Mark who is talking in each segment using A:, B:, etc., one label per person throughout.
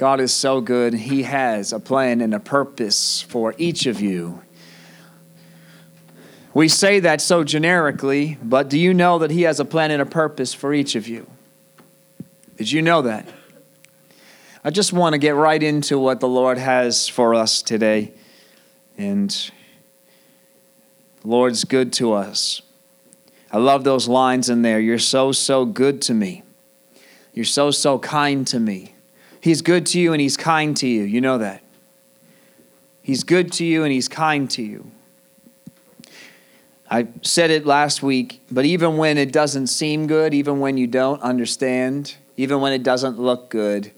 A: God is so good. He has a plan and a purpose for each of you. We say that so generically, but do you know that He has a plan and a purpose for each of you? Did you know that? I just want to get right into what the Lord has for us today. And the Lord's good to us. I love those lines in there. You're so, so good to me. You're so, so kind to me. He's good to you and He's kind to you. You know that. He's good to you and He's kind to you. I said it last week, but even when it doesn't seem good, even when you don't understand, even when it doesn't look good,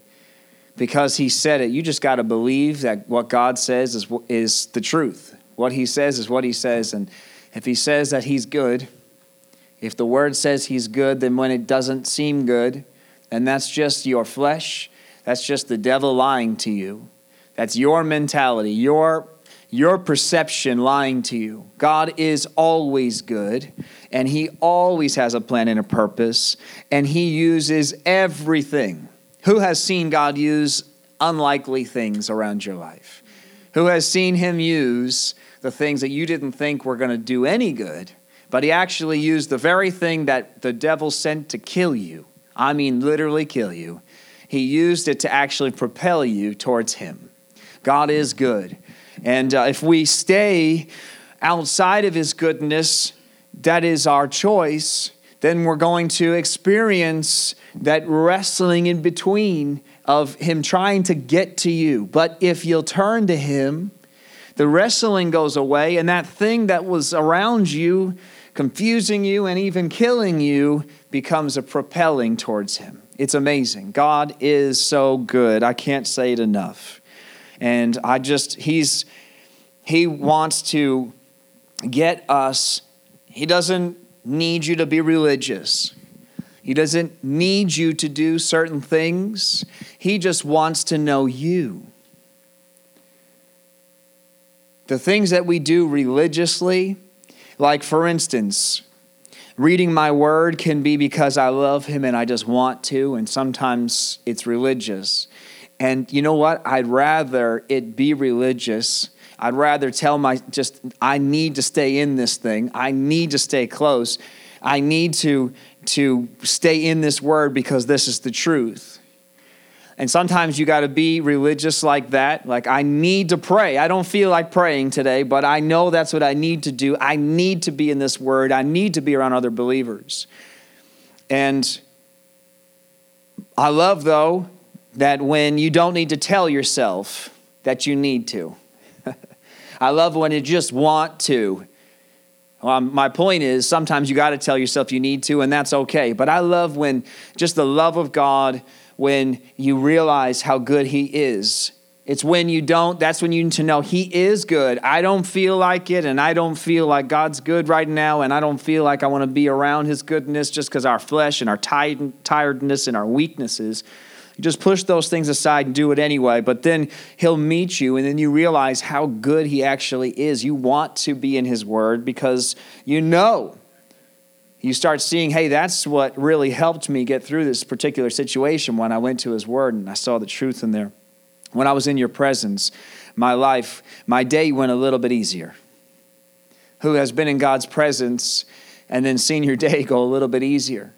A: because He said it, you just got to believe that what God says is, is the truth. What He says is what He says. And if He says that He's good, if the Word says He's good, then when it doesn't seem good, and that's just your flesh, that's just the devil lying to you. That's your mentality, your, your perception lying to you. God is always good, and He always has a plan and a purpose, and He uses everything. Who has seen God use unlikely things around your life? Who has seen Him use the things that you didn't think were going to do any good, but He actually used the very thing that the devil sent to kill you? I mean, literally kill you he used it to actually propel you towards Him. God is good. And uh, if we stay outside of His goodness, that is our choice, then we're going to experience that wrestling in between of Him trying to get to you. But if you'll turn to Him, the wrestling goes away, and that thing that was around you, confusing you and even killing you, becomes a propelling towards Him. It's amazing. God is so good. I can't say it enough. And I just, He's, He wants to get us, He doesn't need you to be religious. He doesn't need you to do certain things. He just wants to know you. The things that we do religiously, like for instance, Reading my word can be because I love him and I just want to, and sometimes it's religious. And you know what? I'd rather it be religious. I'd rather tell my just, I need to stay in this thing. I need to stay close. I need to, to stay in this word because this is the truth. And sometimes you got to be religious like that. Like, I need to pray. I don't feel like praying today, but I know that's what I need to do. I need to be in this word. I need to be around other believers. And I love, though, that when you don't need to tell yourself that you need to. I love when you just want to. Um, my point is sometimes you got to tell yourself you need to, and that's okay. But I love when just the love of God when you realize how good He is. It's when you don't, that's when you need to know He is good. I don't feel like it, and I don't feel like God's good right now, and I don't feel like I want to be around His goodness just because our flesh and our tiredness and our weaknesses. You just push those things aside and do it anyway, but then He'll meet you, and then you realize how good He actually is. You want to be in His Word because you know you start seeing, hey, that's what really helped me get through this particular situation when I went to His Word and I saw the truth in there. When I was in your presence, my life, my day went a little bit easier. Who has been in God's presence and then seen your day go a little bit easier?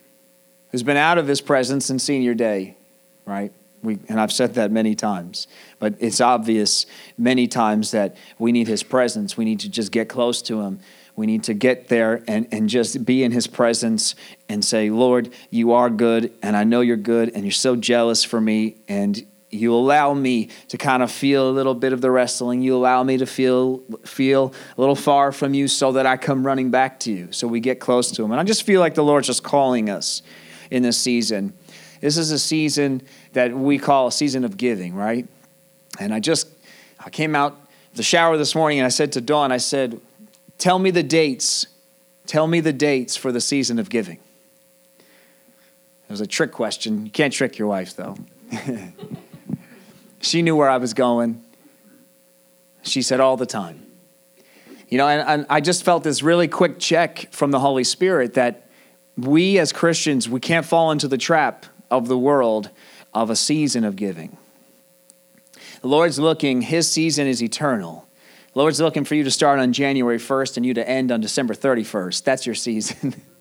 A: Who's been out of His presence and seen your day, right? We, and I've said that many times, but it's obvious many times that we need His presence. We need to just get close to Him we need to get there and, and just be in his presence and say, Lord, you are good, and I know you're good, and you're so jealous for me, and you allow me to kind of feel a little bit of the wrestling. You allow me to feel feel a little far from you so that I come running back to you. So we get close to him. And I just feel like the Lord's just calling us in this season. This is a season that we call a season of giving, right? And I just I came out the shower this morning and I said to Dawn, I said, Tell me the dates. Tell me the dates for the season of giving. It was a trick question. You can't trick your wife, though. she knew where I was going. She said all the time. You know, and, and, I just felt this really quick check from the Holy Spirit that we as Christians, we can't fall into the trap of the world of a season of giving. The Lord's looking, his season is eternal. Lord's looking for you to start on January 1st and you to end on December 31st. That's your season.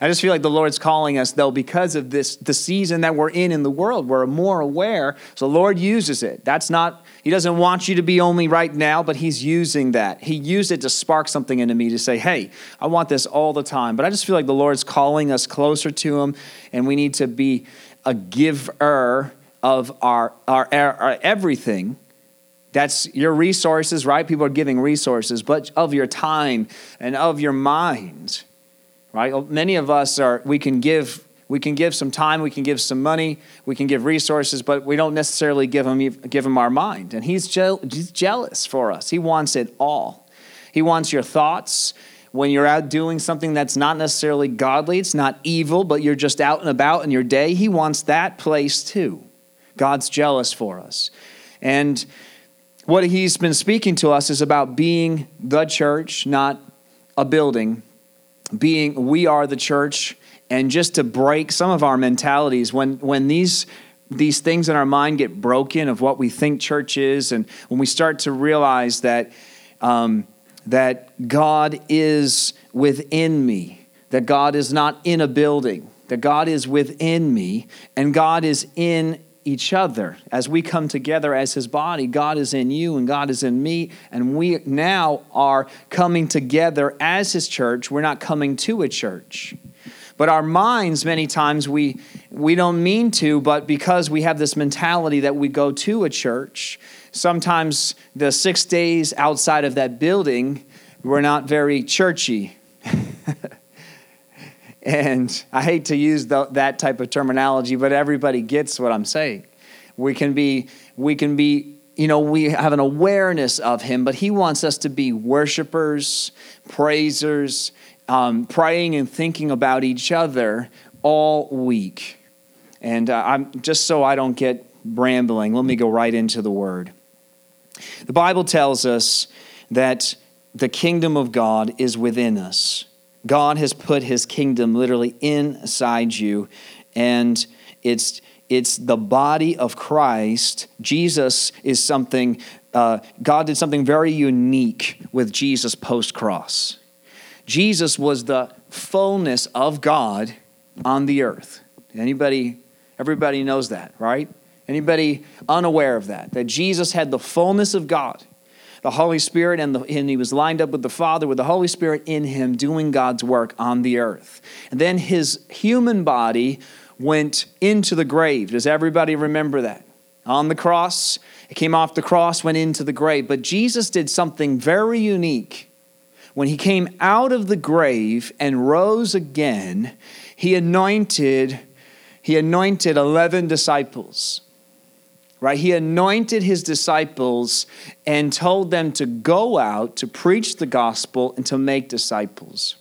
A: I just feel like the Lord's calling us, though, because of this, the season that we're in in the world. We're more aware. So the Lord uses it. That's not, He doesn't want you to be only right now, but He's using that. He used it to spark something into me to say, hey, I want this all the time. But I just feel like the Lord's calling us closer to Him, and we need to be a giver of our, our, our everything. That's your resources, right? People are giving resources, but of your time and of your mind right? Oh, many of us are, we can give we can give some time, we can give some money, we can give resources, but we don't necessarily give him, give him our mind. And he's, je- he's jealous for us. He wants it all. He wants your thoughts. When you're out doing something that's not necessarily godly, it's not evil, but you're just out and about in your day, he wants that place too. God's jealous for us. And what he's been speaking to us is about being the church, not a building. Being we are the church and just to break some of our mentalities when when these these things in our mind get broken of what we think church is and when we start to realize that um, that god is within me that god is not in a building that god is within me and god is in each other. As we come together as his body, God is in you and God is in me, and we now are coming together as his church. We're not coming to a church. But our minds, many times, we, we don't mean to, but because we have this mentality that we go to a church, sometimes the six days outside of that building, we're not very churchy. And I hate to use the, that type of terminology, but everybody gets what I'm saying. We can be, we can be, you know, we have an awareness of Him, but He wants us to be worshipers, praisers, um, praying and thinking about each other all week. And uh, I'm just so I don't get brambling, let me go right into the Word. The Bible tells us that the kingdom of God is within us. God has put his kingdom literally inside you, and it's it's the body of Christ. Jesus is something, uh, God did something very unique with Jesus post cross. Jesus was the fullness of God on the earth. Anybody, everybody knows that, right? Anybody unaware of that? That Jesus had the fullness of God the Holy Spirit, and, the, and he was lined up with the Father, with the Holy Spirit in him, doing God's work on the earth. And then his human body went into the grave. Does everybody remember that? On the cross, it came off the cross, went into the grave. But Jesus did something very unique. When he came out of the grave and rose again, he anointed he anointed 11 disciples right? He anointed his disciples and told them to go out to preach the gospel and to make disciples.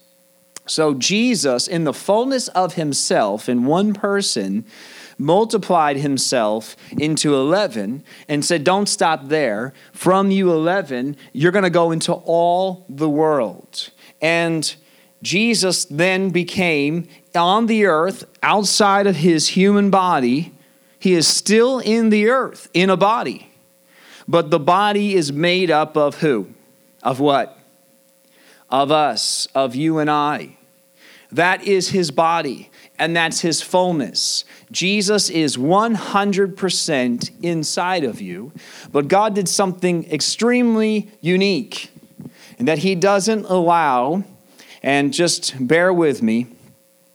A: So, Jesus, in the fullness of himself, in one person, multiplied himself into 11 and said, Don't stop there. From you, 11, you're going to go into all the world. And Jesus then became on the earth, outside of his human body, he is still in the earth in a body. But the body is made up of who? Of what? Of us, of you and I. That is his body, and that's his fullness. Jesus is 100% inside of you, but God did something extremely unique, and that he doesn't allow, and just bear with me,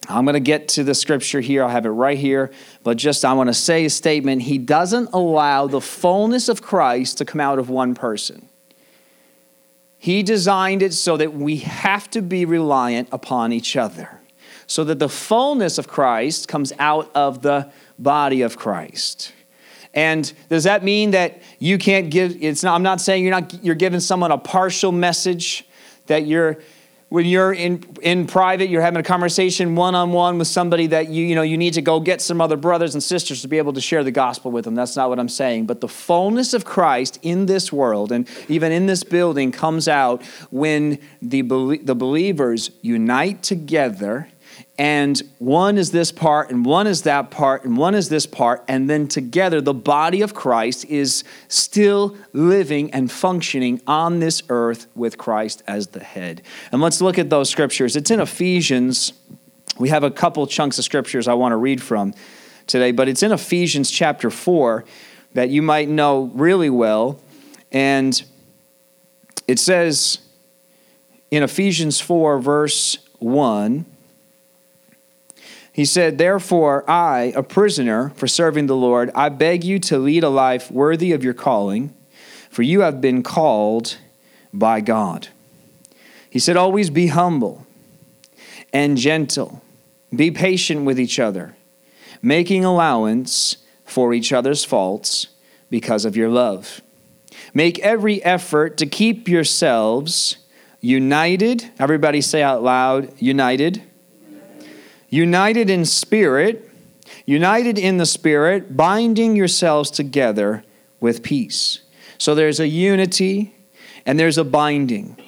A: I'm going to get to the scripture here. I have it right here. But just, I want to say a statement. He doesn't allow the fullness of Christ to come out of one person. He designed it so that we have to be reliant upon each other, so that the fullness of Christ comes out of the body of Christ. And does that mean that you can't give? It's not. I'm not saying you're not. You're giving someone a partial message that you're when you're in, in private, you're having a conversation one on one with somebody that you, you know, you need to go get some other brothers and sisters to be able to share the gospel with them. That's not what I'm saying. But the fullness of Christ in this world and even in this building comes out when the, the believers unite together and one is this part, and one is that part, and one is this part, and then together the body of Christ is still living and functioning on this earth with Christ as the head. And let's look at those scriptures. It's in Ephesians. We have a couple chunks of scriptures I want to read from today, but it's in Ephesians chapter 4 that you might know really well. And it says in Ephesians 4, verse 1, he said, Therefore, I, a prisoner for serving the Lord, I beg you to lead a life worthy of your calling, for you have been called by God. He said, Always be humble and gentle, be patient with each other, making allowance for each other's faults because of your love. Make every effort to keep yourselves united. Everybody say out loud, united united in spirit, united in the spirit, binding yourselves together with peace. So there's a unity and there's a binding.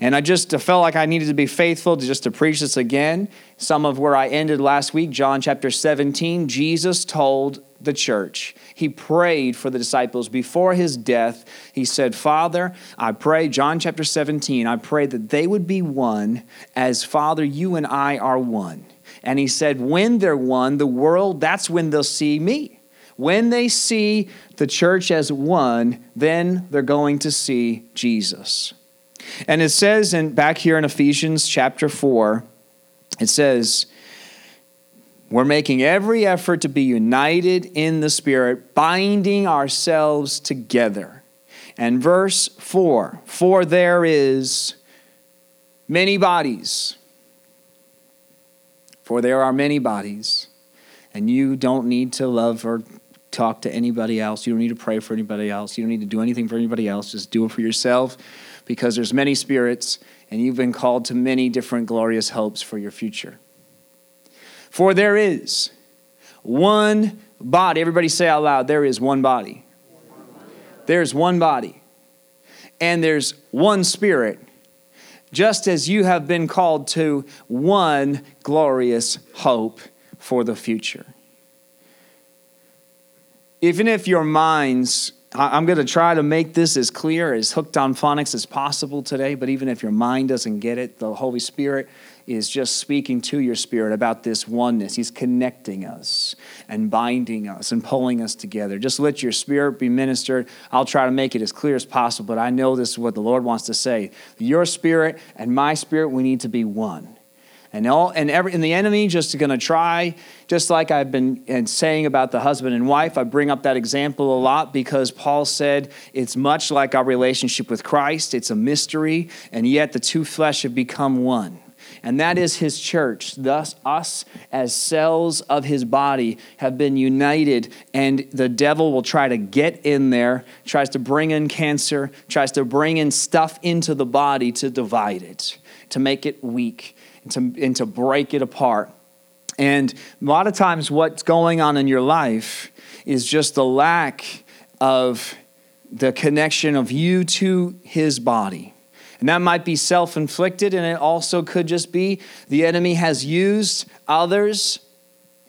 A: And I just felt like I needed to be faithful to just to preach this again. Some of where I ended last week, John chapter 17, Jesus told the church. He prayed for the disciples before his death. He said, Father, I pray, John chapter 17, I pray that they would be one as Father, you and I are one. And he said, when they're one, the world, that's when they'll see me. When they see the church as one, then they're going to see Jesus. And it says in back here in Ephesians chapter 4, it says, we're making every effort to be united in the Spirit, binding ourselves together. And verse 4 For there is many bodies for there are many bodies, and you don't need to love or talk to anybody else. You don't need to pray for anybody else. You don't need to do anything for anybody else. Just do it for yourself because there's many spirits and you've been called to many different glorious hopes for your future. For there is one body. Everybody say out loud, there is one body. There's one body. And there's one spirit just as you have been called to one glorious hope for the future. Even if your minds, I'm going to try to make this as clear, as hooked on phonics as possible today, but even if your mind doesn't get it, the Holy Spirit is just speaking to your spirit about this oneness. He's connecting us and binding us and pulling us together. Just let your spirit be ministered. I'll try to make it as clear as possible, but I know this is what the Lord wants to say. Your spirit and my spirit, we need to be one. And all and every and the enemy just going to try, just like I've been saying about the husband and wife. I bring up that example a lot because Paul said it's much like our relationship with Christ. It's a mystery, and yet the two flesh have become one and that is his church. Thus, us as cells of his body have been united, and the devil will try to get in there, tries to bring in cancer, tries to bring in stuff into the body to divide it, to make it weak, and to, and to break it apart. And a lot of times, what's going on in your life is just the lack of the connection of you to his body. And that might be self inflicted, and it also could just be the enemy has used others.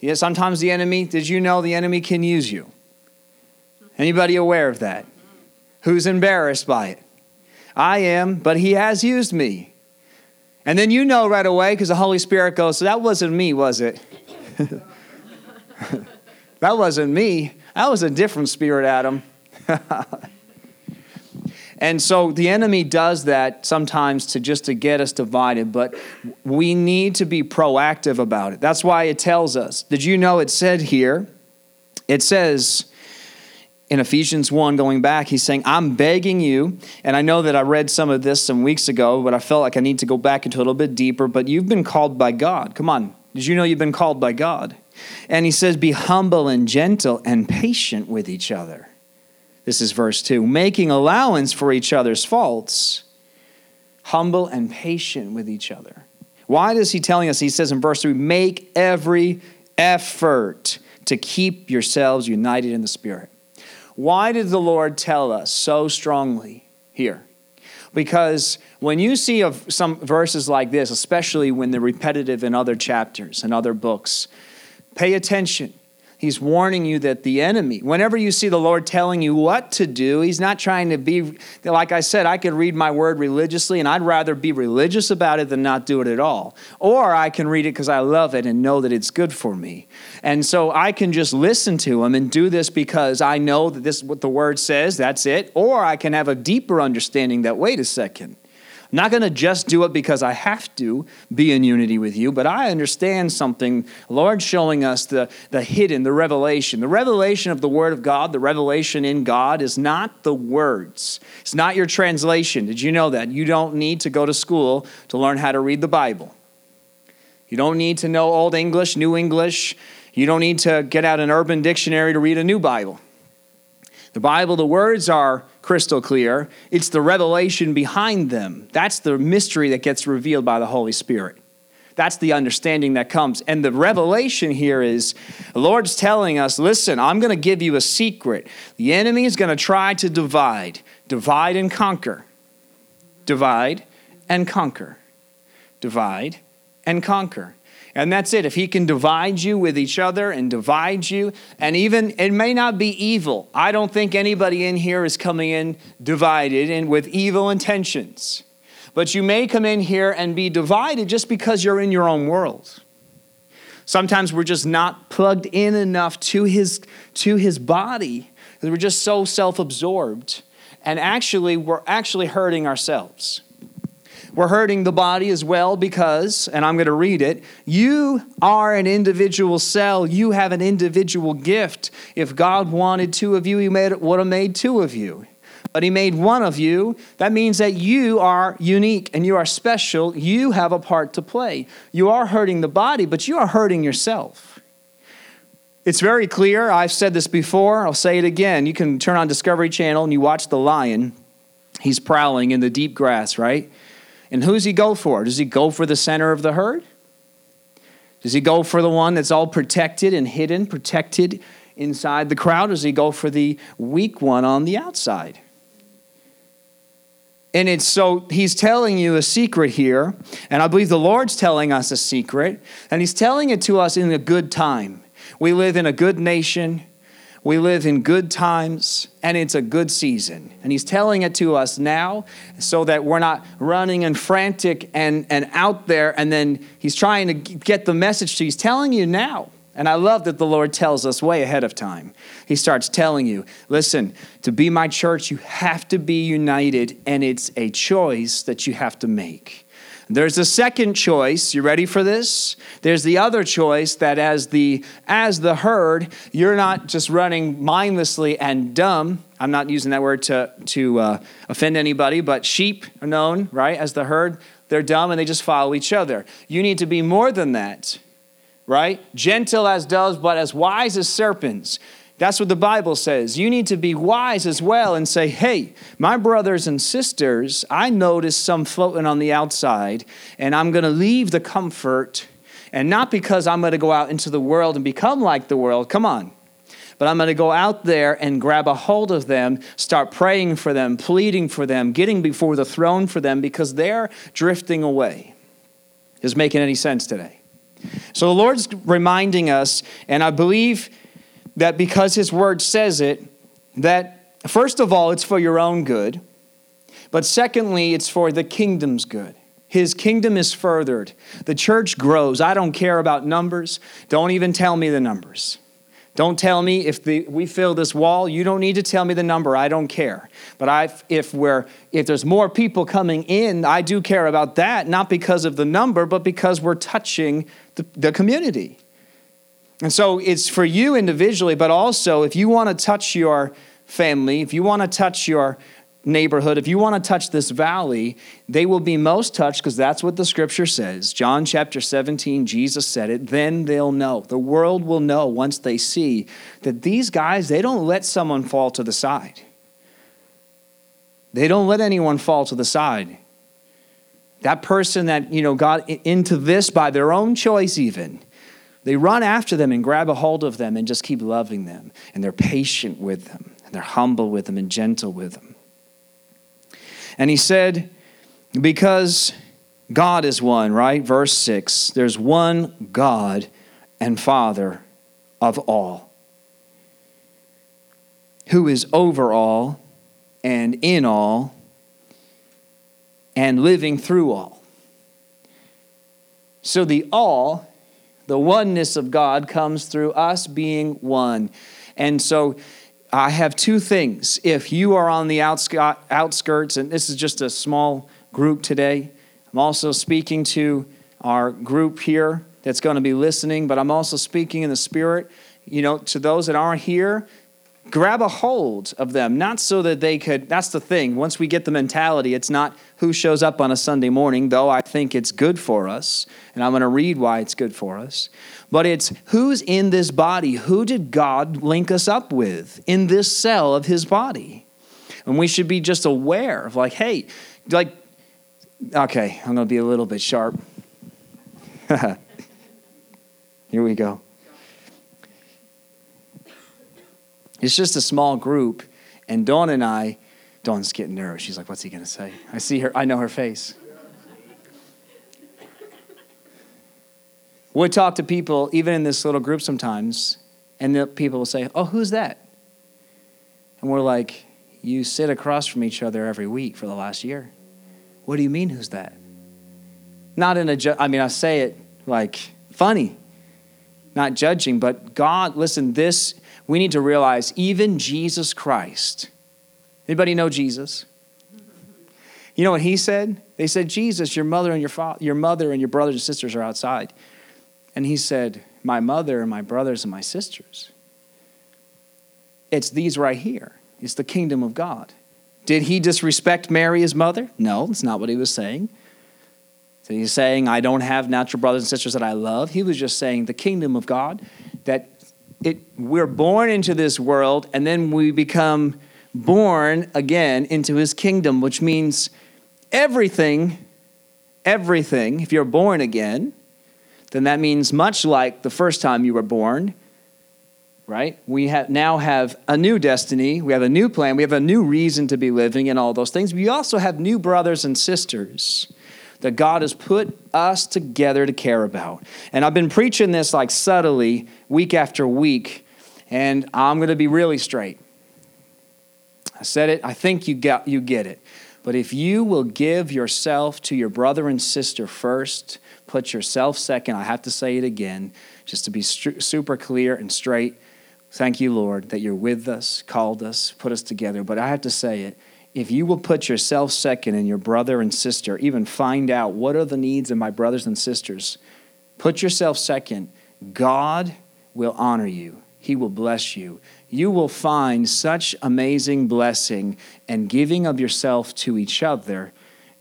A: Yeah, sometimes the enemy, did you know the enemy can use you? Anybody aware of that? Who's embarrassed by it? I am, but he has used me. And then you know right away because the Holy Spirit goes, So that wasn't me, was it? that wasn't me. That was a different spirit, Adam. And so the enemy does that sometimes to just to get us divided, but we need to be proactive about it. That's why it tells us. Did you know it said here? It says in Ephesians 1 going back, he's saying, "I'm begging you." And I know that I read some of this some weeks ago, but I felt like I need to go back into a little bit deeper, but you've been called by God. Come on. Did you know you've been called by God? And he says, "Be humble and gentle and patient with each other." This is verse 2 making allowance for each other's faults, humble and patient with each other. Why is he telling us? He says in verse 3 make every effort to keep yourselves united in the Spirit. Why did the Lord tell us so strongly here? Because when you see of some verses like this, especially when they're repetitive in other chapters and other books, pay attention He's warning you that the enemy, whenever you see the Lord telling you what to do, He's not trying to be, like I said, I could read my word religiously and I'd rather be religious about it than not do it at all. Or I can read it because I love it and know that it's good for me. And so I can just listen to Him and do this because I know that this is what the word says, that's it. Or I can have a deeper understanding that, wait a second. Not going to just do it because I have to be in unity with you, but I understand something. Lord showing us the, the hidden, the revelation. The revelation of the Word of God, the revelation in God is not the words. It's not your translation. Did you know that? You don't need to go to school to learn how to read the Bible. You don't need to know Old English, New English. You don't need to get out an urban dictionary to read a new Bible. The Bible, the words are crystal clear. It's the revelation behind them. That's the mystery that gets revealed by the Holy Spirit. That's the understanding that comes. And the revelation here is the Lord's telling us listen, I'm going to give you a secret. The enemy is going to try to divide, divide and conquer. Divide and conquer. Divide and conquer. And that's it. If he can divide you with each other and divide you, and even it may not be evil. I don't think anybody in here is coming in divided and with evil intentions. But you may come in here and be divided just because you're in your own world. Sometimes we're just not plugged in enough to his, to his body. We're just so self absorbed. And actually, we're actually hurting ourselves. We're hurting the body as well because, and I'm going to read it, you are an individual cell. You have an individual gift. If God wanted two of you, He made, would have made two of you. But He made one of you. That means that you are unique and you are special. You have a part to play. You are hurting the body, but you are hurting yourself. It's very clear. I've said this before. I'll say it again. You can turn on Discovery Channel and you watch the lion. He's prowling in the deep grass, right? And who does he go for? Does he go for the center of the herd? Does he go for the one that's all protected and hidden, protected inside the crowd? Does he go for the weak one on the outside? And it's so he's telling you a secret here, and I believe the Lord's telling us a secret, and he's telling it to us in a good time. We live in a good nation. We live in good times and it's a good season. And he's telling it to us now so that we're not running and frantic and, and out there. And then he's trying to get the message to you. He's telling you now. And I love that the Lord tells us way ahead of time. He starts telling you, listen, to be my church, you have to be united, and it's a choice that you have to make. There's a second choice. You ready for this? There's the other choice that as the as the herd, you're not just running mindlessly and dumb. I'm not using that word to to uh, offend anybody, but sheep are known right as the herd. They're dumb and they just follow each other. You need to be more than that, right? Gentle as doves, but as wise as serpents. That's what the Bible says. You need to be wise as well and say, hey, my brothers and sisters, I noticed some floating on the outside, and I'm going to leave the comfort, and not because I'm going to go out into the world and become like the world. Come on. But I'm going to go out there and grab a hold of them, start praying for them, pleading for them, getting before the throne for them because they're drifting away. Is making any sense today? So the Lord's reminding us, and I believe that because His Word says it, that first of all, it's for your own good, but secondly, it's for the kingdom's good. His kingdom is furthered. The church grows. I don't care about numbers. Don't even tell me the numbers. Don't tell me if the, we fill this wall. You don't need to tell me the number. I don't care. But I, if, we're, if there's more people coming in, I do care about that, not because of the number, but because we're touching the, the community. And so it's for you individually, but also if you want to touch your family, if you want to touch your neighborhood, if you want to touch this valley, they will be most touched because that's what the scripture says. John chapter 17, Jesus said it. Then they'll know. The world will know once they see that these guys, they don't let someone fall to the side. They don't let anyone fall to the side. That person that, you know, got into this by their own choice, even they run after them and grab a hold of them and just keep loving them. And they're patient with them, and they're humble with them and gentle with them. And he said, Because God is one, right? Verse 6 there's one God and Father of all, who is over all and in all and living through all. So the all, the oneness of God, comes through us being one. And so I have two things. If you are on the outskirts, and this is just a small group today, I'm also speaking to our group here that's going to be listening, but I'm also speaking in the spirit. You know, to those that aren't here, grab a hold of them, not so that they could. That's the thing. Once we get the mentality, it's not who shows up on a Sunday morning, though I think it's good for us, and I'm going to read why it's good for us. But it's who's in this body? Who did God link us up with in this cell of his body? And we should be just aware of, like, hey, like, okay, I'm going to be a little bit sharp. Here we go. It's just a small group, and Dawn and I, Dawn's getting nervous. She's like, What's he going to say? I see her, I know her face. we talk to people, even in this little group sometimes, and the people will say, Oh, who's that? And we're like, You sit across from each other every week for the last year. What do you mean, who's that? Not in a, ju- I mean, I say it like funny, not judging, but God, listen, this, we need to realize even Jesus Christ. Anybody know Jesus? You know what he said? They said, Jesus, your mother and your, father, your mother and your brothers and sisters are outside. And he said, My mother and my brothers and my sisters. It's these right here. It's the kingdom of God. Did he disrespect Mary, his mother? No, that's not what he was saying. So he's saying, I don't have natural brothers and sisters that I love. He was just saying the kingdom of God, that it, we're born into this world and then we become born again into his kingdom, which means everything, everything, if you're born again, then that means much like the first time you were born, right? We have, now have a new destiny, we have a new plan, we have a new reason to be living, and all those things. We also have new brothers and sisters that God has put us together to care about. And I've been preaching this like subtly week after week, and I'm going to be really straight. I said it, I think you get, you get it. But if you will give yourself to your brother and sister first, put yourself second, I have to say it again, just to be super clear and straight. Thank you, Lord, that you're with us, called us, put us together. But I have to say it if you will put yourself second and your brother and sister, even find out what are the needs of my brothers and sisters, put yourself second, God will honor you. He will bless you. You will find such amazing blessing and giving of yourself to each other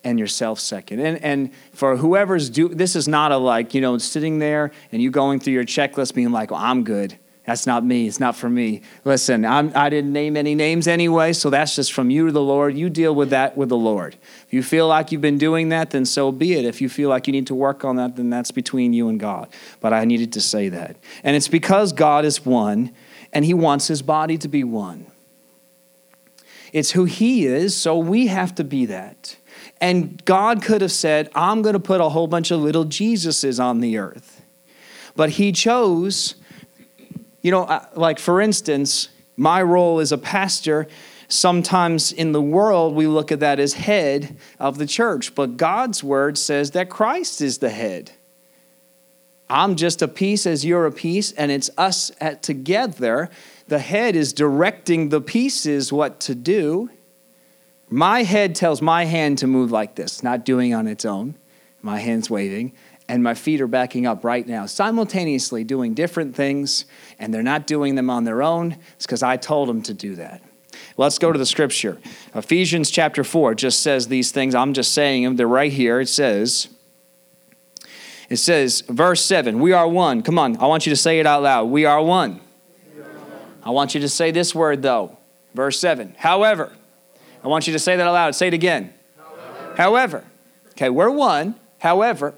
A: and yourself second. And, and for whoever's do this is not a like, you know, sitting there and you going through your checklist being like, well, I'm good. That's not me. It's not for me. Listen, I'm, I did not name any names anyway, so that's just from you to the Lord. You deal with that with the Lord. If you feel like you've been doing that, then so be it. If you feel like you need to work on that, then that's between you and God. But I needed to say that. And it's because God is one and He wants His body to be one. It's who He is, so we have to be that. And God could have said, I'm going to put a whole bunch of little Jesuses on the earth. But He chose you know, like for instance, my role as a pastor, sometimes in the world we look at that as head of the church, but God's word says that Christ is the head. I'm just a piece as you're a piece, and it's us at together. The head is directing the pieces what to do. My head tells my hand to move like this, not doing on its own. My hand's waving and my feet are backing up right now, simultaneously doing different things, and they're not doing them on their own. It's because I told them to do that. Let's go to the scripture. Ephesians chapter 4 just says these things. I'm just saying them. They're right here. It says, it says, verse 7, we are one. Come on, I want you to say it out loud. We are one. I want you to say this word though. Verse 7, however. I want you to say that out loud. Say it again. However. however. Okay, we're one. However,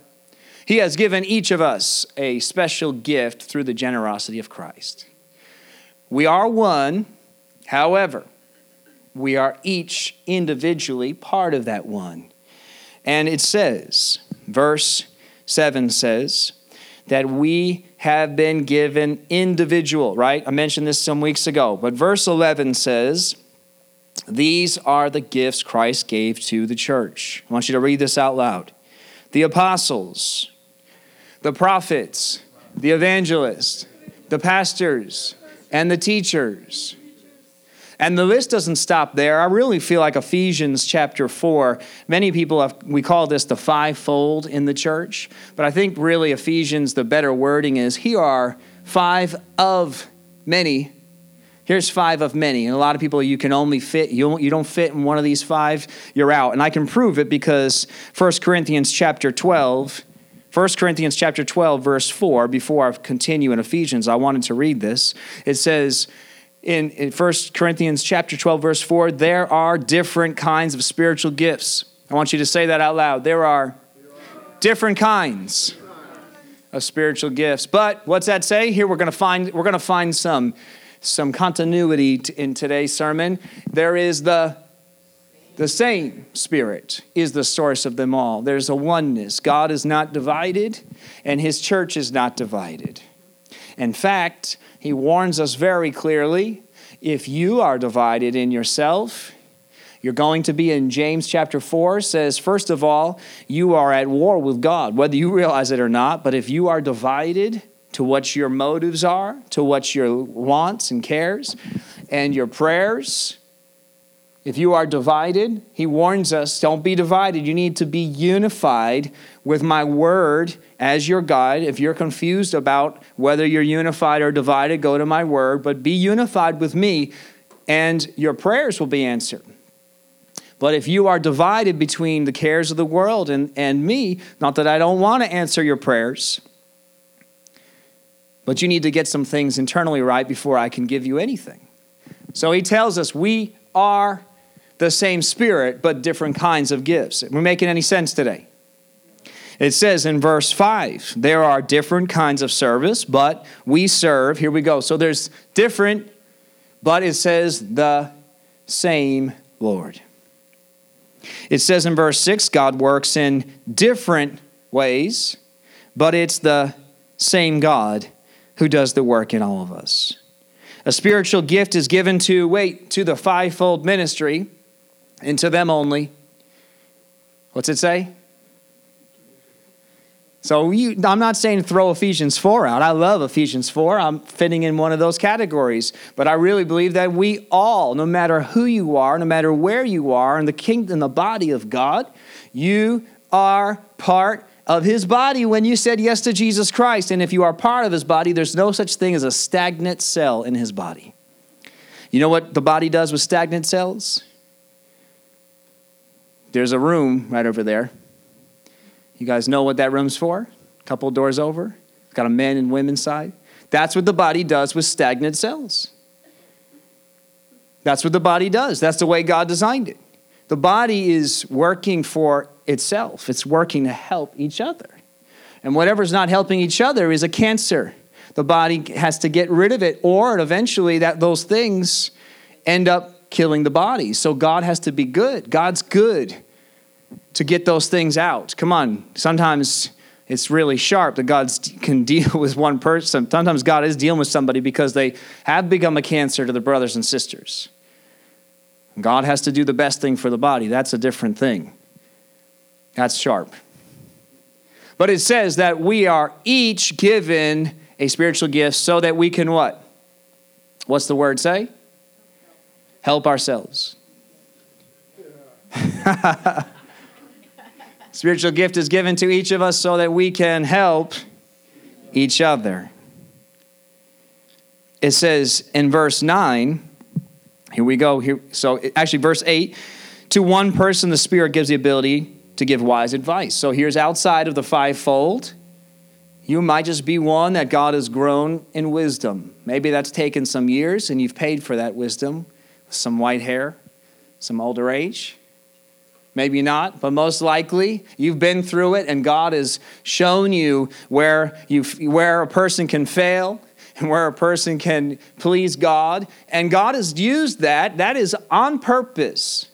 A: he has given each of us a special gift through the generosity of Christ. We are one, however, we are each individually part of that one. And it says, verse 7 says, that we have been given individual, right? I mentioned this some weeks ago, but verse 11 says, These are the gifts Christ gave to the church. I want you to read this out loud. The apostles, the prophets, the evangelists, the pastors, and the teachers. And the list doesn't stop there. I really feel like Ephesians chapter 4, many people have, we call this the fivefold in the church, but I think really Ephesians, the better wording is here are five of many. Here's five of many. And a lot of people, you can only fit, you don't, you don't fit in one of these five, you're out. And I can prove it because 1 Corinthians chapter 12, 1 Corinthians chapter 12, verse 4, before I continue in Ephesians, I wanted to read this. It says, in, in 1 Corinthians chapter 12, verse 4, there are different kinds of spiritual gifts. I want you to say that out loud. There are different kinds of spiritual gifts. But what's that say? Here we're going to find we're going to find some some continuity in today's sermon. There is the the same spirit is the source of them all. There's a oneness. God is not divided and his church is not divided. In fact, he warns us very clearly if you are divided in yourself, you're going to be in James chapter 4 says, first of all, you are at war with God, whether you realize it or not. But if you are divided to what your motives are, to what your wants and cares, and your prayers, if you are divided, he warns us don't be divided. You need to be unified with my word as your guide. If you're confused about whether you're unified or divided, go to my word, but be unified with me, and your prayers will be answered. But if you are divided between the cares of the world and, and me, not that I don't want to answer your prayers, but you need to get some things internally right before I can give you anything. So he tells us we are the same spirit, but different kinds of gifts. Are we making any sense today? It says in verse 5, there are different kinds of service, but we serve. Here we go. So there's different, but it says the same Lord. It says in verse 6, God works in different ways, but it's the same God who does the work in all of us. A spiritual gift is given to, wait, to the fivefold ministry, and to them only. What's it say? So you, I'm not saying throw Ephesians 4 out. I love Ephesians 4. I'm fitting in one of those categories. But I really believe that we all, no matter who you are, no matter where you are in the kingdom, the body of God, you are part of his body when you said yes to Jesus Christ. And if you are part of his body, there's no such thing as a stagnant cell in his body. You know what the body does with stagnant cells? There's a room right over there you guys know what that room's for? A couple doors over. It's got a men and women's side. That's what the body does with stagnant cells. That's what the body does. That's the way God designed it. The body is working for itself, it's working to help each other. And whatever's not helping each other is a cancer. The body has to get rid of it, or eventually that those things end up killing the body. So God has to be good. God's good to get those things out. Come on, sometimes it's really sharp that God can deal with one person. Sometimes God is dealing with somebody because they have become a cancer to their brothers and sisters. God has to do the best thing for the body. That's a different thing. That's sharp. But it says that we are each given a spiritual gift so that we can what? What's the word say? Help ourselves. Spiritual gift is given to each of us so that we can help each other. It says in verse 9, here we go. Here, so actually, verse 8 to one person, the Spirit gives the ability to give wise advice. So here's outside of the fivefold. You might just be one that God has grown in wisdom. Maybe that's taken some years and you've paid for that wisdom some white hair, some older age. Maybe not, but most likely you've been through it and God has shown you where, you where a person can fail and where a person can please God. And God has used that, that is on purpose.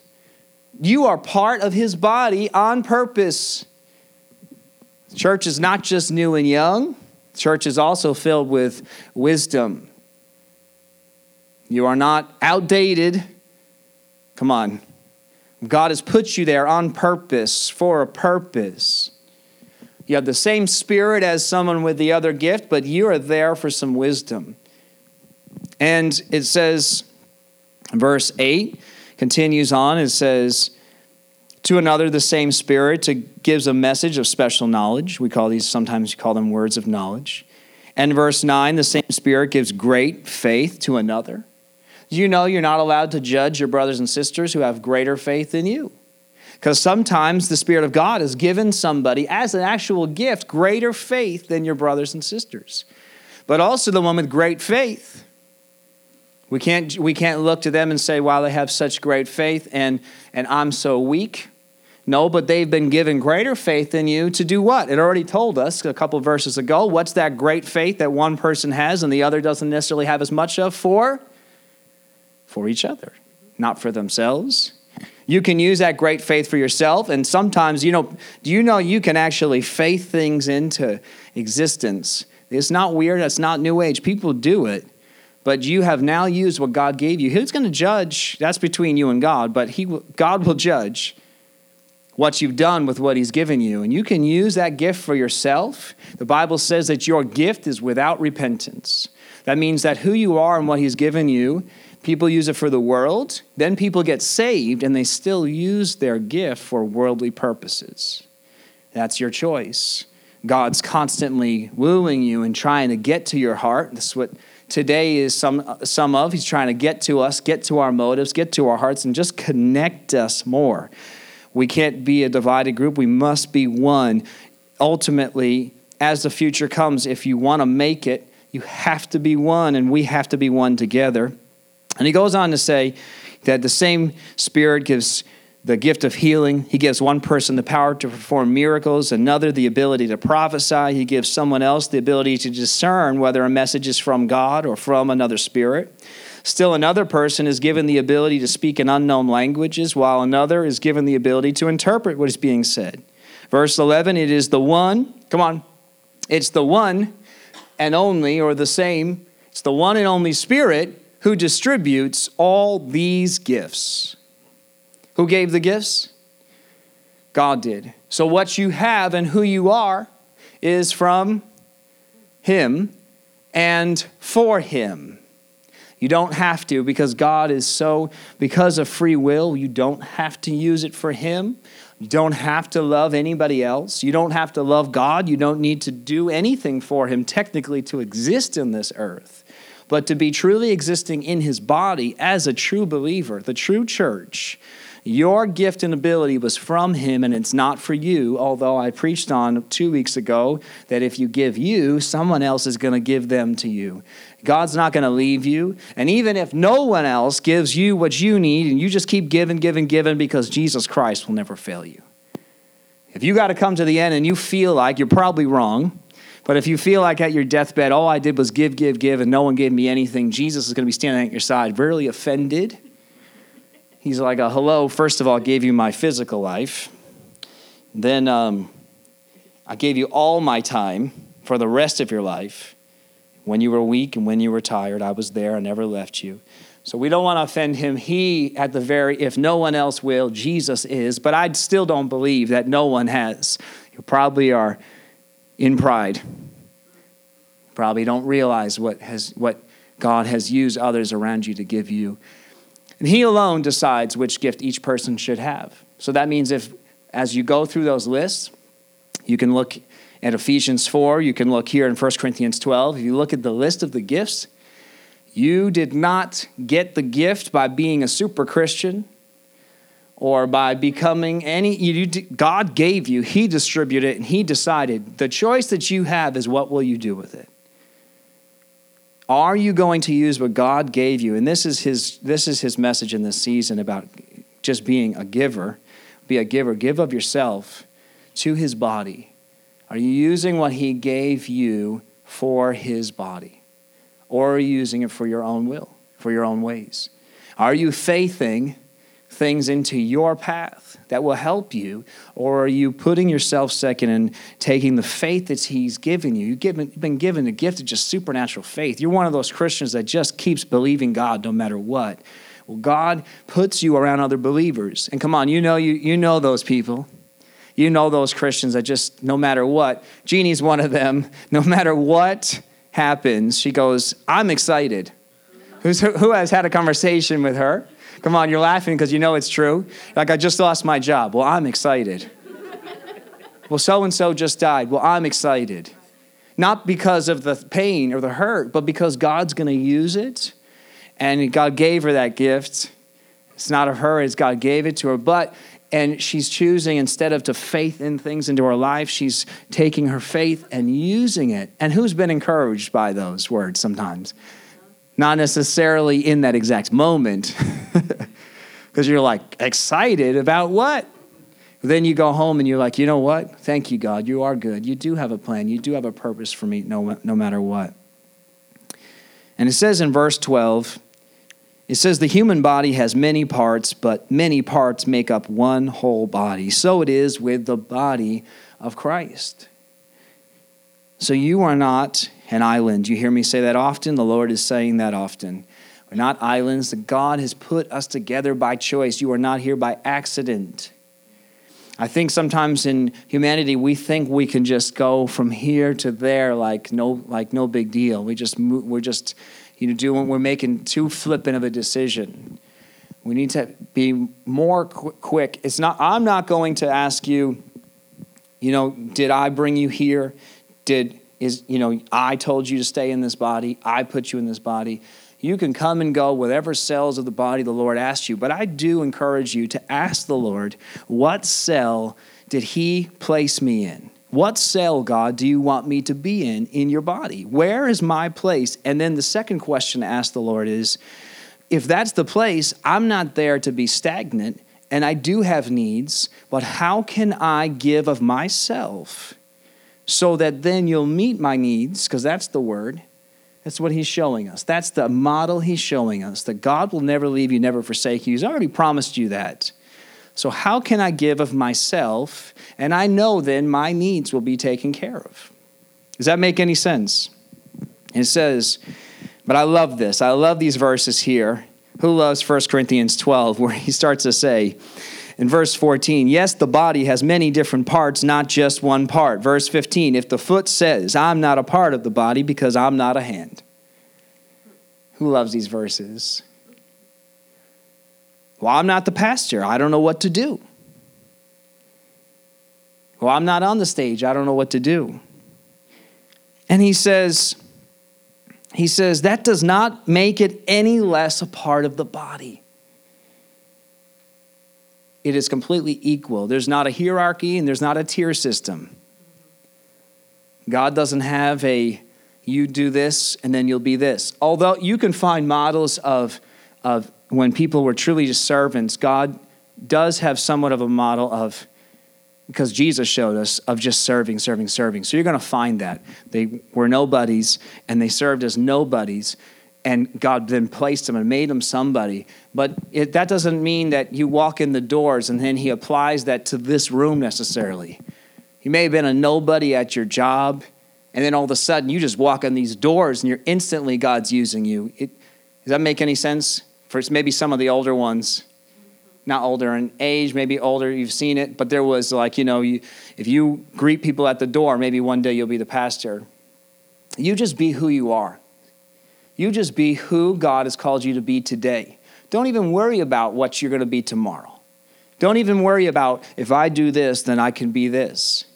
A: You are part of His body on purpose. Church is not just new and young, church is also filled with wisdom. You are not outdated. Come on. God has put you there on purpose, for a purpose. You have the same spirit as someone with the other gift, but you are there for some wisdom. And it says, verse 8 continues on, it says, to another the same spirit to gives a message of special knowledge we call these sometimes you call them words of knowledge and verse 9 the same spirit gives great faith to another you know you're not allowed to judge your brothers and sisters who have greater faith than you because sometimes the spirit of god has given somebody as an actual gift greater faith than your brothers and sisters but also the one with great faith we can't, we can't look to them and say, wow, they have such great faith and, and I'm so weak. No, but they've been given greater faith than you to do what? It already told us a couple verses ago. What's that great faith that one person has and the other doesn't necessarily have as much of? For? For each other, not for themselves. You can use that great faith for yourself, and sometimes, you know, do you know you can actually faith things into existence? It's not weird, it's not new age. People do it but you have now used what God gave you. Who's going to judge? That's between you and God, but he, God will judge what you've done with what He's given you. And you can use that gift for yourself. The Bible says that your gift is without repentance. That means that who you are and what He's given you, people use it for the world, then people get saved and they still use their gift for worldly purposes. That's your choice. God's constantly wooing you and trying to get to your heart. That's what today is some, some of. He's trying to get to us, get to our motives, get to our hearts, and just connect us more. We can't be a divided group. We must be one. Ultimately, as the future comes, if you want to make it, you have to be one, and we have to be one together. And he goes on to say that the same Spirit gives the gift of healing. He gives one person the power to perform miracles, another the ability to prophesy. He gives someone else the ability to discern whether a message is from God or from another spirit. Still, another person is given the ability to speak in unknown languages, while another is given the ability to interpret what is being said. Verse 11 it is the one, come on, it's the one and only, or the same, it's the one and only Spirit who distributes all these gifts. Who gave the gifts? God did. So, what you have and who you are is from Him and for Him. You don't have to because God is so, because of free will, you don't have to use it for Him. You don't have to love anybody else. You don't have to love God. You don't need to do anything for Him technically to exist in this earth. But to be truly existing in His body as a true believer, the true church, your gift and ability was from Him and it's not for you. Although I preached on two weeks ago that if you give you, someone else is going to give them to you. God's not going to leave you. And even if no one else gives you what you need and you just keep giving, giving, giving, because Jesus Christ will never fail you. If you got to come to the end and you feel like you're probably wrong, but if you feel like at your deathbed, all I did was give, give, give, and no one gave me anything, Jesus is going to be standing at your side, very offended He's like, uh, hello, first of all, I gave you my physical life. Then um, I gave you all my time for the rest of your life. When you were weak and when you were tired, I was there. I never left you. So we don't want to offend him. He, at the very, if no one else will, Jesus is. But I still don't believe that no one has. You probably are in pride. Probably don't realize what has what God has used others around you to give you. And He alone decides which gift each person should have. So that means if, as you go through those lists, you can look at Ephesians 4, you can look here in 1 Corinthians 12. If you look at the list of the gifts, you did not get the gift by being a super Christian or by becoming any you, God gave you, he distributed it and he decided the choice that you have is what will you do with it. Are you going to use what God gave you? And this is his, this is his message in this season about just being a giver. Be a giver. Give of yourself to his body. Are you using what he gave you for his body? Or are you using it for your own will, for your own ways? Are you faithing things into your path that will help you? Or are you putting yourself second and taking the faith that He's given you? You've, been given the gift of just supernatural faith. You're one of those Christians that just keeps believing God no matter what. Well, God puts you around other believers. And come on, you know, you, you know those people. You know those Christians that just, no matter what, Jeannie's one of them, no matter what happens, she goes, I'm excited. Who's, who has had a conversation with her? Come on, you're laughing because you know it's true. Like, I just lost my job. Well, I'm excited. well, so and so just died. Well, I'm excited. Not because of the pain or the hurt, but because God's going to use it. And God gave her that gift. It's not of her, it's God gave it to her. But and she's choosing instead of to faith in things into her life she's taking her faith and using it and who's been encouraged by those words sometimes not necessarily in that exact moment because you're like excited about what? Then you go home and you're like you know what? Thank you god. You are good. You do have a plan. You do have a purpose for me no, no matter what. And it says in verse 12 it says the human body has many parts, but many parts make up one whole body. So it is with the body of Christ. So you are not an island. You hear me say that often? The Lord is saying that often. We're not islands. God has put us together by choice. You are not here by accident. I think sometimes in humanity we think we can just go from here to there like no like no big deal. We just we're just you know, doing, we're making too flippant of a decision. We need to be more qu- quick. It's not, I'm not going to ask you, you know, did I bring you here? Did, is, you know, I told you to stay in this body. I put you in this body. You can come and go whatever cells of the body the Lord asks you. But I do encourage you to ask the Lord, what cell did He place me in? What cell, God, do you want me to be in in your body? Where is my place? And then the second question to ask the Lord is if that's the place, I'm not there to be stagnant and I do have needs, but how can I give of myself so that then you'll meet my needs? Because that's the word. That's what he's showing us. That's the model he's showing us that God will never leave you, never forsake you. He's already promised you that. So, how can I give of myself? And I know then my needs will be taken care of. Does that make any sense? It says, but I love this. I love these verses here. Who loves 1 Corinthians 12, where he starts to say, in verse 14, yes, the body has many different parts, not just one part. Verse 15, if the foot says, I'm not a part of the body because I'm not a hand. Who loves these verses? Well, I'm not the pastor. I don't know what to do. Well, I'm not on the stage. I don't know what to do. And he says, he says, that does not make it any less a part of the body. It is completely equal. There's not a hierarchy and there's not a tier system. God doesn't have a you do this and then you'll be this. Although you can find models of, of when people were truly just servants, God does have somewhat of a model of, because Jesus showed us, of just serving, serving, serving. So you're going to find that. They were nobodies and they served as nobodies, and God then placed him and made him somebody. But it, that doesn't mean that you walk in the doors and then He applies that to this room necessarily. You may have been a nobody at your job, and then all of a sudden you just walk in these doors and you're instantly God's using you. It, does that make any sense? for maybe some of the older ones not older in age, maybe older, you've seen it, but there was like, you know, you, if you greet people at the door, maybe one day you'll be the pastor. You just be who you are. You just be who God has called you to be today. Don't even worry about what you're going to be tomorrow. Don't even worry about if I do this, then I can be this.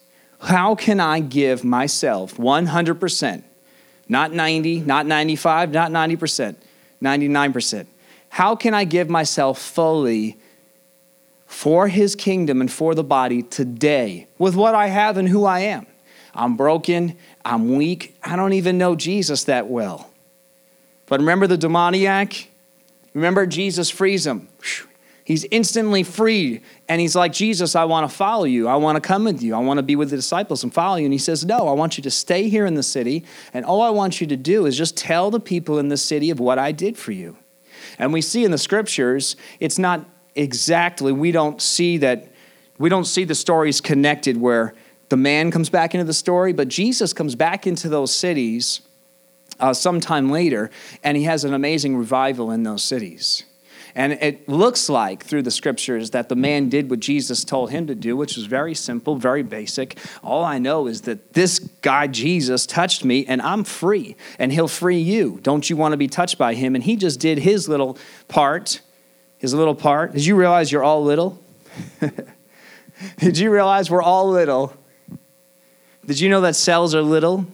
A: How can I give myself 100%? Not 90, not 95, not 90%, 99%. How can I give myself fully for his kingdom and for the body today with what I have and who I am? I'm broken, I'm weak, I don't even know Jesus that well. But remember the demoniac? Remember Jesus frees him. He's instantly freed. And he's like, Jesus, I want to follow you. I want to come with you. I want to be with the disciples and follow you. And he says, No, I want you to stay here in the city. And all I want you to do is just tell the people in the city of what I did for you. And we see in the scriptures, it's not exactly, we don't see that, we don't see the stories connected where the man comes back into the story, but Jesus comes back into those cities uh, sometime later, and he has an amazing revival in those cities. And it looks like through the scriptures that the man did what Jesus told him to do, which was very simple, very basic. All I know is that this guy, Jesus, touched me and I'm free and he'll free you. Don't you want to be touched by him? And he just did his little part. His little part. Did you realize you're all little? Did you realize we're all little? Did you know that cells are little?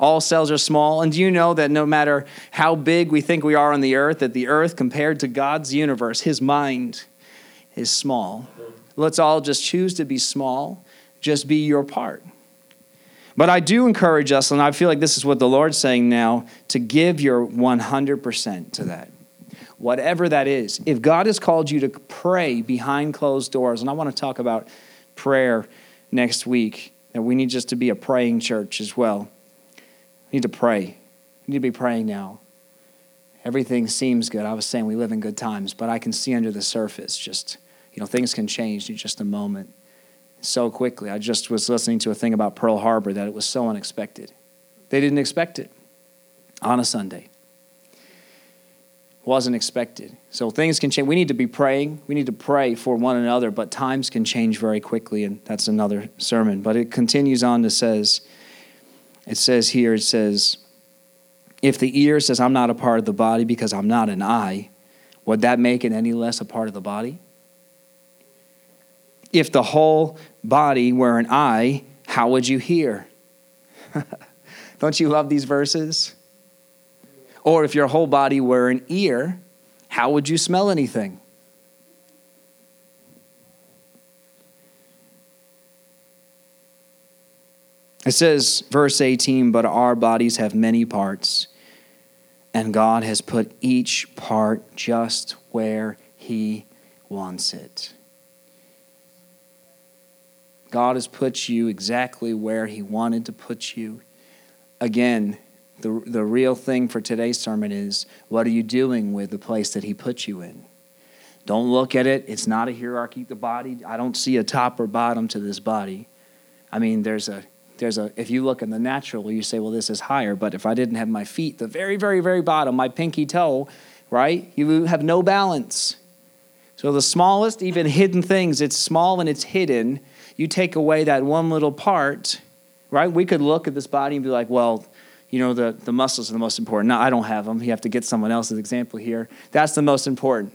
A: All cells are small. And do you know that no matter how big we think we are on the earth, that the earth compared to God's universe, his mind, is small? Let's all just choose to be small, just be your part. But I do encourage us, and I feel like this is what the Lord's saying now, to give your 100% to that. Whatever that is. If God has called you to pray behind closed doors, and I want to talk about prayer next week, that we need just to be a praying church as well need to pray. We need to be praying now. Everything seems good. I was saying we live in good times, but I can see under the surface just, you know, things can change in just a moment so quickly. I just was listening to a thing about Pearl Harbor that it was so unexpected. They didn't expect it on a Sunday. Wasn't expected. So things can change. We need to be praying. We need to pray for one another, but times can change very quickly, and that's another sermon. But it continues on to says, it says here, it says, if the ear says, I'm not a part of the body because I'm not an eye, would that make it any less a part of the body? If the whole body were an eye, how would you hear? Don't you love these verses? Or if your whole body were an ear, how would you smell anything? It says, verse 18, but our bodies have many parts, and God has put each part just where He wants it. God has put you exactly where He wanted to put you. Again, the, the real thing for today's sermon is what are you doing with the place that He put you in? Don't look at it. It's not a hierarchy. The body, I don't see a top or bottom to this body. I mean, there's a there's a if you look in the natural you say well this is higher but if i didn't have my feet the very very very bottom my pinky toe right you have no balance. So the smallest even hidden things it's small and it's hidden you take away that one little part right? We could look at this body and be like well you know the, the muscles are the most important. No i don't have them you have to get someone else's example here. That's the most important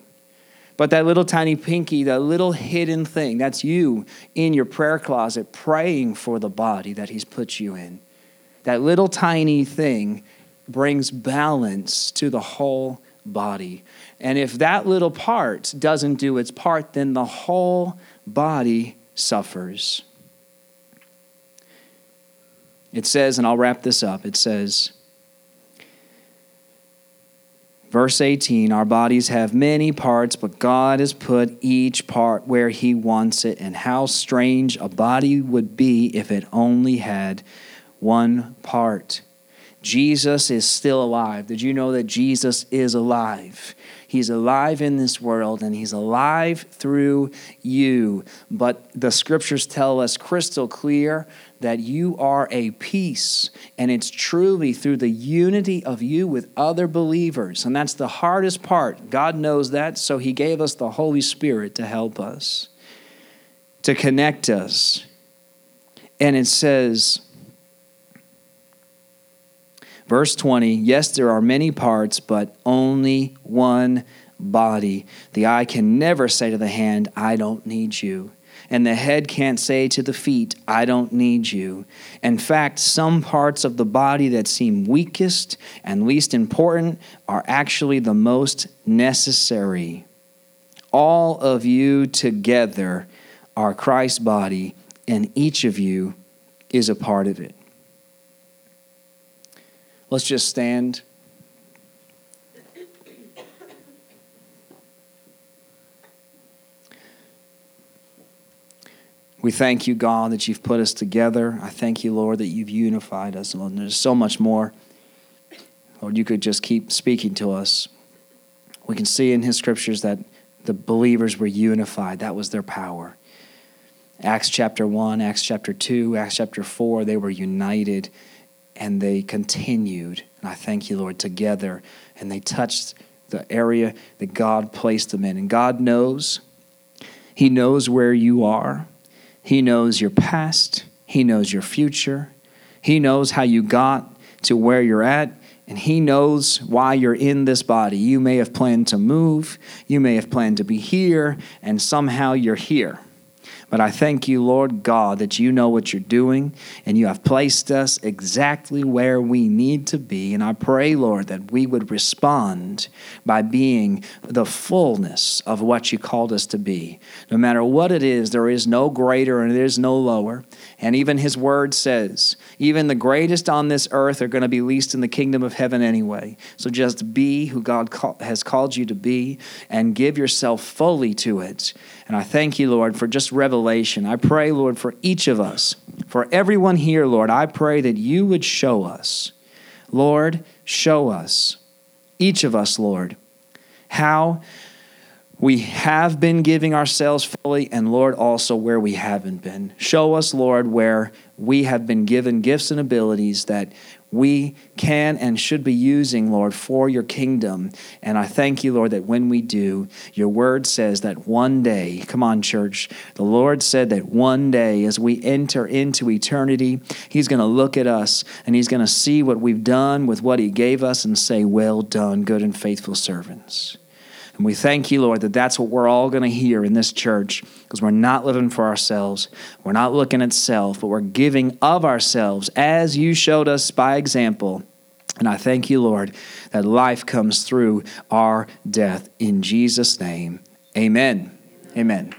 A: but that little tiny pinky, that little hidden thing, that's you in your prayer closet praying for the body that He's put you in. That little tiny thing brings balance to the whole body. And if that little part doesn't do its part, then the whole body suffers. It says, and I'll wrap this up, it says, Verse 18 Our bodies have many parts, but God has put each part where He wants it. And how strange a body would be if it only had one part. Jesus is still alive. Did you know that Jesus is alive? He's alive in this world and he's alive through you. But the scriptures tell us crystal clear that you are a piece, and it's truly through the unity of you with other believers. And that's the hardest part. God knows that, so He gave us the Holy Spirit to help us, to connect us. And it says, verse 20 Yes, there are many parts, but only one body. The eye can never say to the hand, I don't need you and the head can't say to the feet, I don't need you. In fact, some parts of the body that seem weakest and least important are actually the most necessary. All of you together are Christ's body, and each of you is a part of it. Let's just stand. We thank you, God, that you've put us together. I thank you, Lord, that you've unified us. Lord, there's so much more. Lord, you could just keep speaking to us. We can see in his scriptures that the believers were unified, that was their power. Acts chapter 1, Acts chapter 2, Acts chapter 4, they were united and they continued. And I thank you, Lord, together. And they touched the area that God placed them in. And God knows. He knows where you are. He knows your past. He knows your future. He knows how you got to where you're at. And He knows why you're in this body. You may have planned to move. You may have planned to be here. And somehow you're here. But I thank you, Lord God, that you know what you're doing and you have placed us exactly where we need to be. And I pray, Lord, that we would respond by being the fullness of what you called us to be. No matter what it is, there is no greater and there is no lower. And even his word says, even the greatest on this earth are going to be least in the kingdom of heaven anyway. So just be who God has called you to be and give yourself fully to it. And I thank you, Lord, for just revelation. I pray, Lord, for each of us, for everyone here, Lord, I pray that you would show us. Lord, show us, each of us, Lord, how we have been giving ourselves fully, and Lord, also where we haven't been. Show us, Lord, where we have been given gifts and abilities that we can and should be using, Lord, for your kingdom. And I thank you, Lord, that when we do, your word says that one day, come on, church, the Lord said that one day as we enter into eternity, He's going to look at us and He's going to see what we've done with what He gave us and say, Well done, good and faithful servants. And we thank you, Lord, that that's what we're all going to hear in this church because we're not living for ourselves. We're not looking at self, but we're giving of ourselves as you showed us by example. And I thank you, Lord, that life comes through our death. In Jesus' name, amen. Amen.